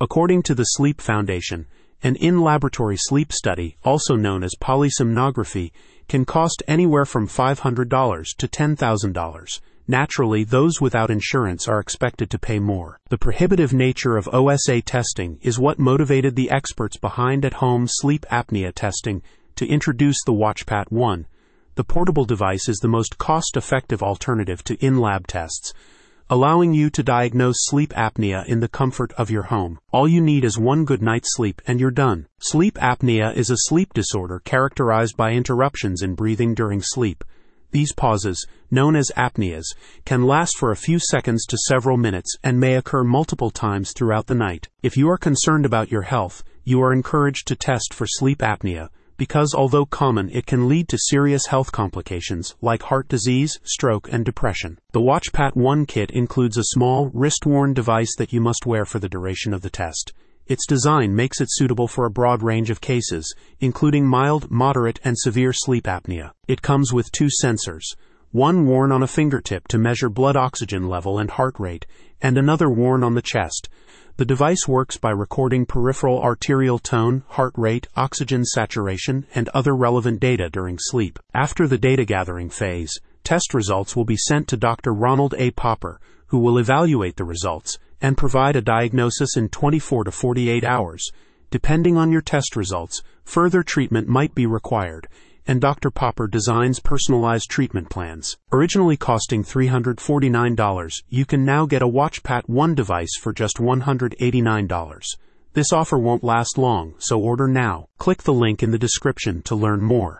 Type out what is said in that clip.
According to the Sleep Foundation, an in laboratory sleep study, also known as polysomnography, can cost anywhere from $500 to $10,000. Naturally, those without insurance are expected to pay more. The prohibitive nature of OSA testing is what motivated the experts behind at home sleep apnea testing to introduce the WatchPat 1. The portable device is the most cost effective alternative to in lab tests allowing you to diagnose sleep apnea in the comfort of your home. All you need is one good night's sleep and you're done. Sleep apnea is a sleep disorder characterized by interruptions in breathing during sleep. These pauses, known as apneas, can last for a few seconds to several minutes and may occur multiple times throughout the night. If you are concerned about your health, you are encouraged to test for sleep apnea because although common, it can lead to serious health complications like heart disease, stroke, and depression. The WatchPat 1 kit includes a small, wrist worn device that you must wear for the duration of the test. Its design makes it suitable for a broad range of cases, including mild, moderate, and severe sleep apnea. It comes with two sensors one worn on a fingertip to measure blood oxygen level and heart rate, and another worn on the chest the device works by recording peripheral arterial tone, heart rate, oxygen saturation, and other relevant data during sleep. After the data gathering phase, test results will be sent to Dr. Ronald A. Popper, who will evaluate the results and provide a diagnosis in 24 to 48 hours. Depending on your test results, further treatment might be required, and Dr. Popper designs personalized treatment plans. Originally costing $349, you can now get a WatchPat 1 device for just $189. This offer won't last long, so order now. Click the link in the description to learn more.